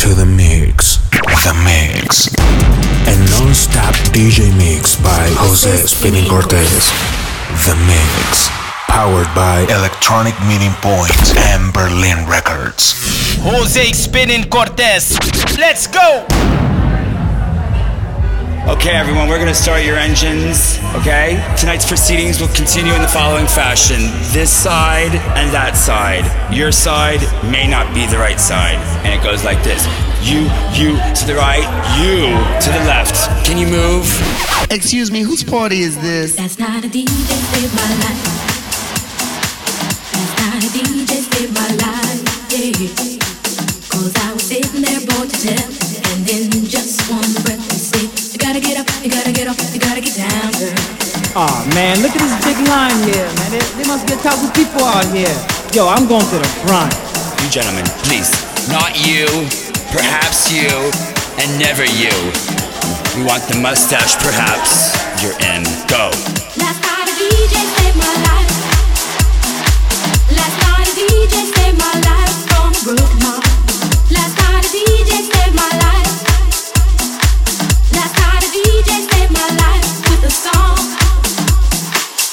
to the mix. The Mix. A non-stop DJ mix by Jose Spinning Cortez. The Mix. Powered by Electronic Meeting points Point and Berlin Records. Jose Spinning Cortez. Let's go! Okay, everyone, we're gonna start your engines, okay? Tonight's proceedings will continue in the following fashion this side and that side. Your side may not be the right side. And it goes like this you, you to the right, you to the left. Can you move? Excuse me, whose party is this? That's not a DJ save my life. That's not a DJ save my life. Yeah. Cause I was sitting there bored to death. And then just one breath he You gotta get up, you gotta get off, you gotta get down, girl. Aw man, look at this big line here, man. They, they must get thousand people out here. Yo, I'm going to the front. You gentlemen, please. Not you, perhaps you, and never you. We want the mustache, perhaps. You're in. Go.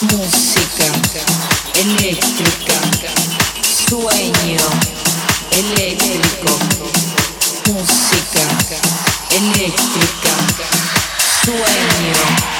Música eléctrica, sueño eléctrico, música eléctrica, sueño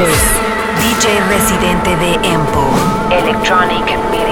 DJ residente de EMPO, Electronic Meeting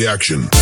Bring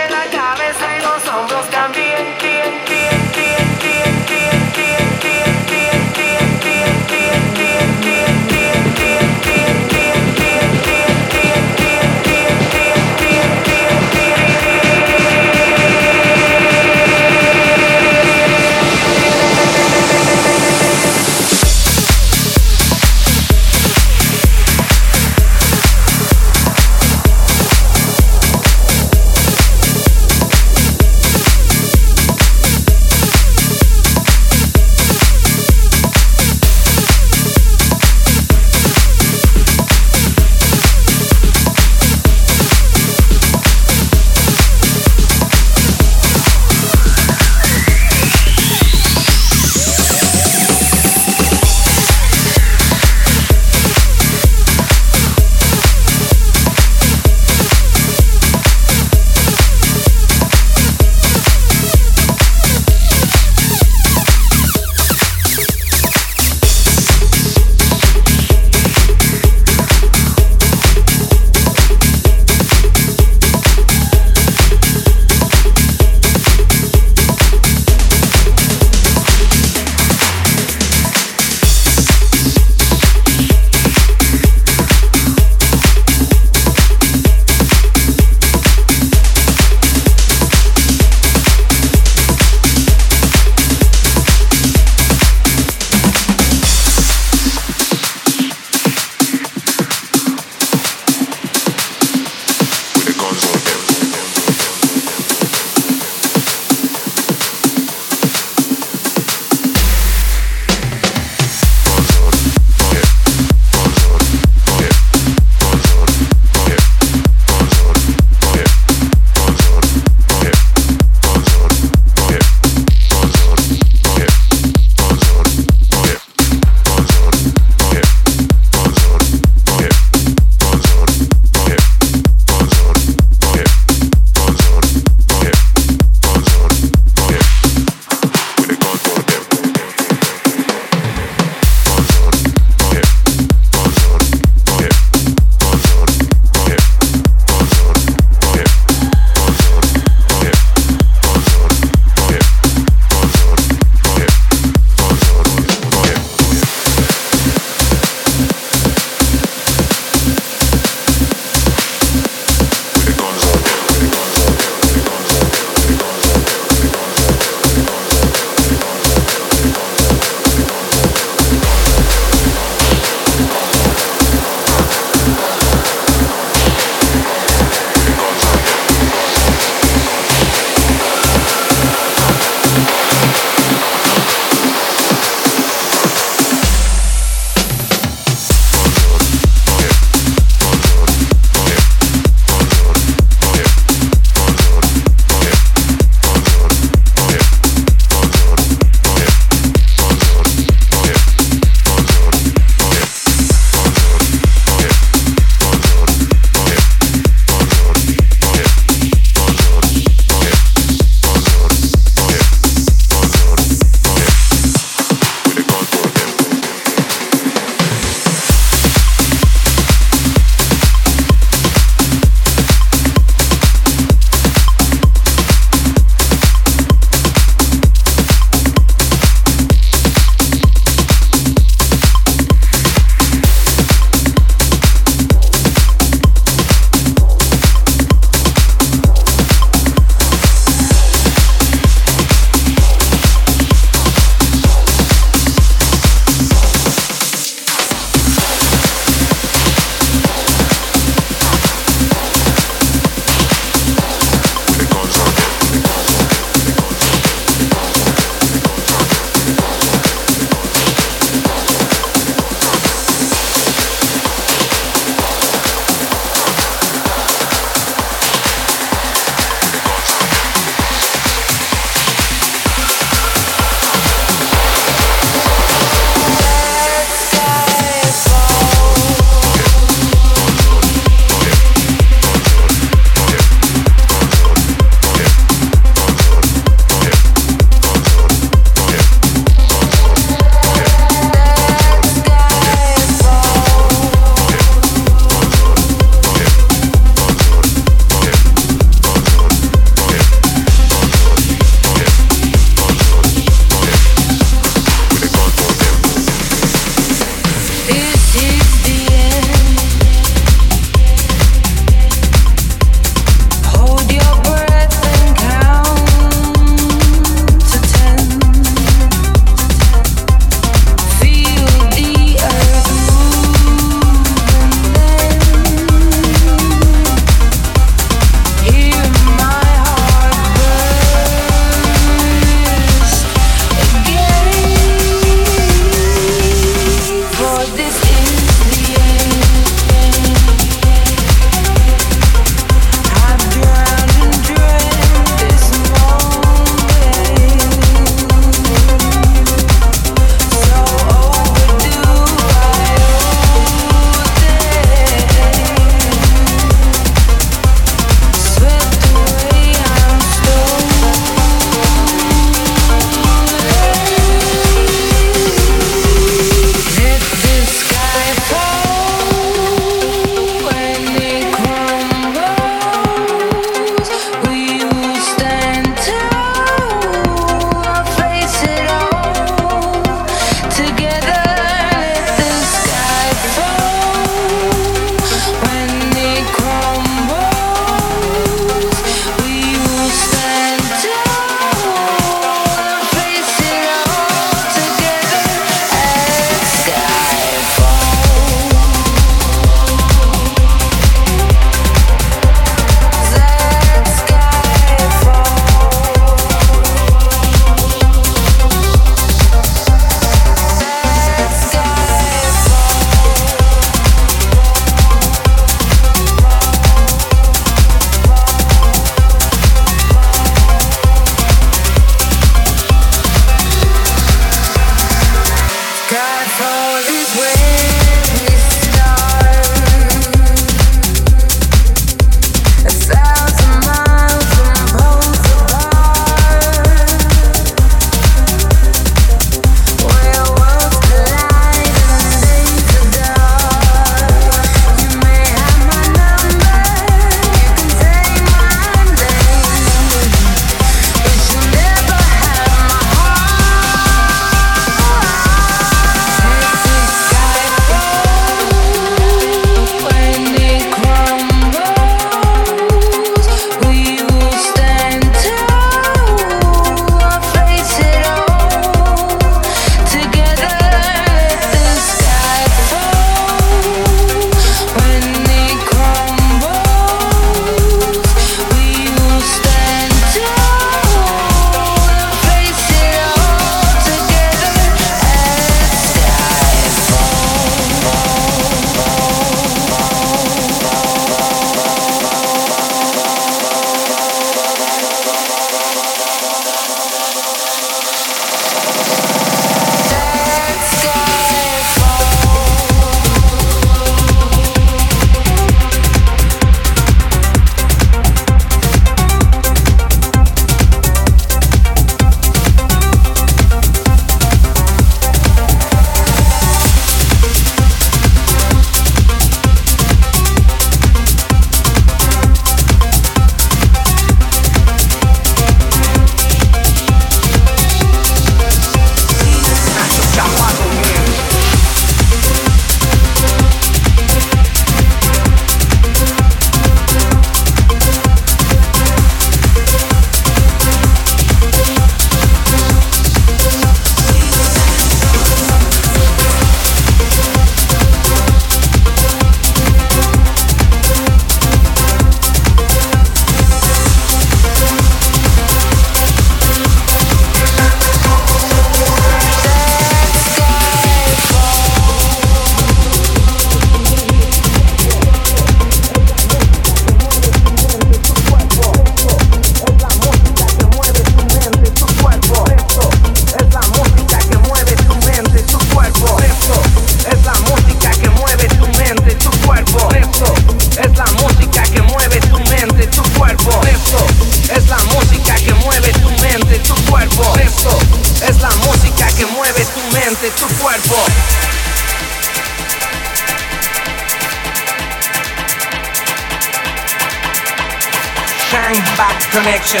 connection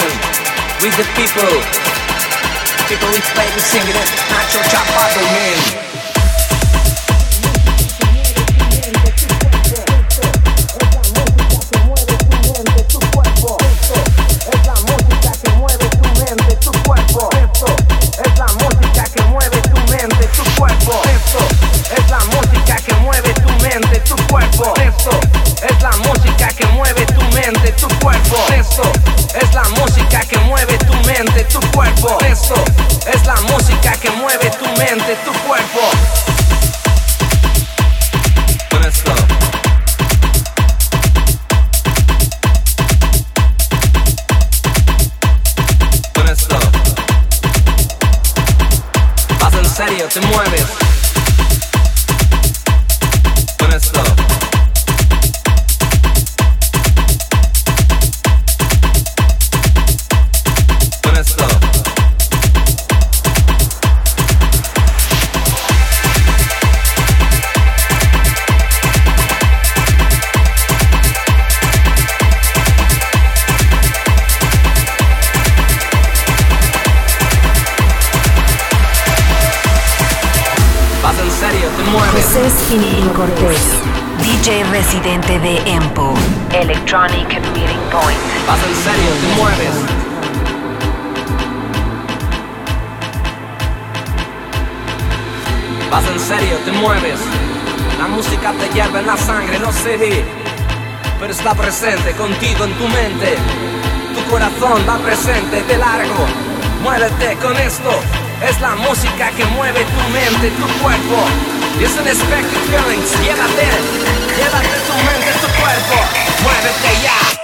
with the people. People we play, we sing it, natural chapado man. de tu cuerpo. Contigo en tu mente. Tu corazón va presente de largo. Muévete con esto. Es la música que mueve tu mente, tu cuerpo. Es un spectrum feelings. Llévate, llévate tu mente, tu cuerpo. Muévete ya.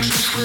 Thank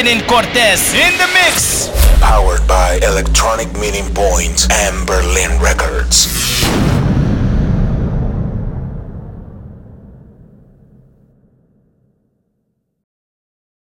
Spinning Cortez in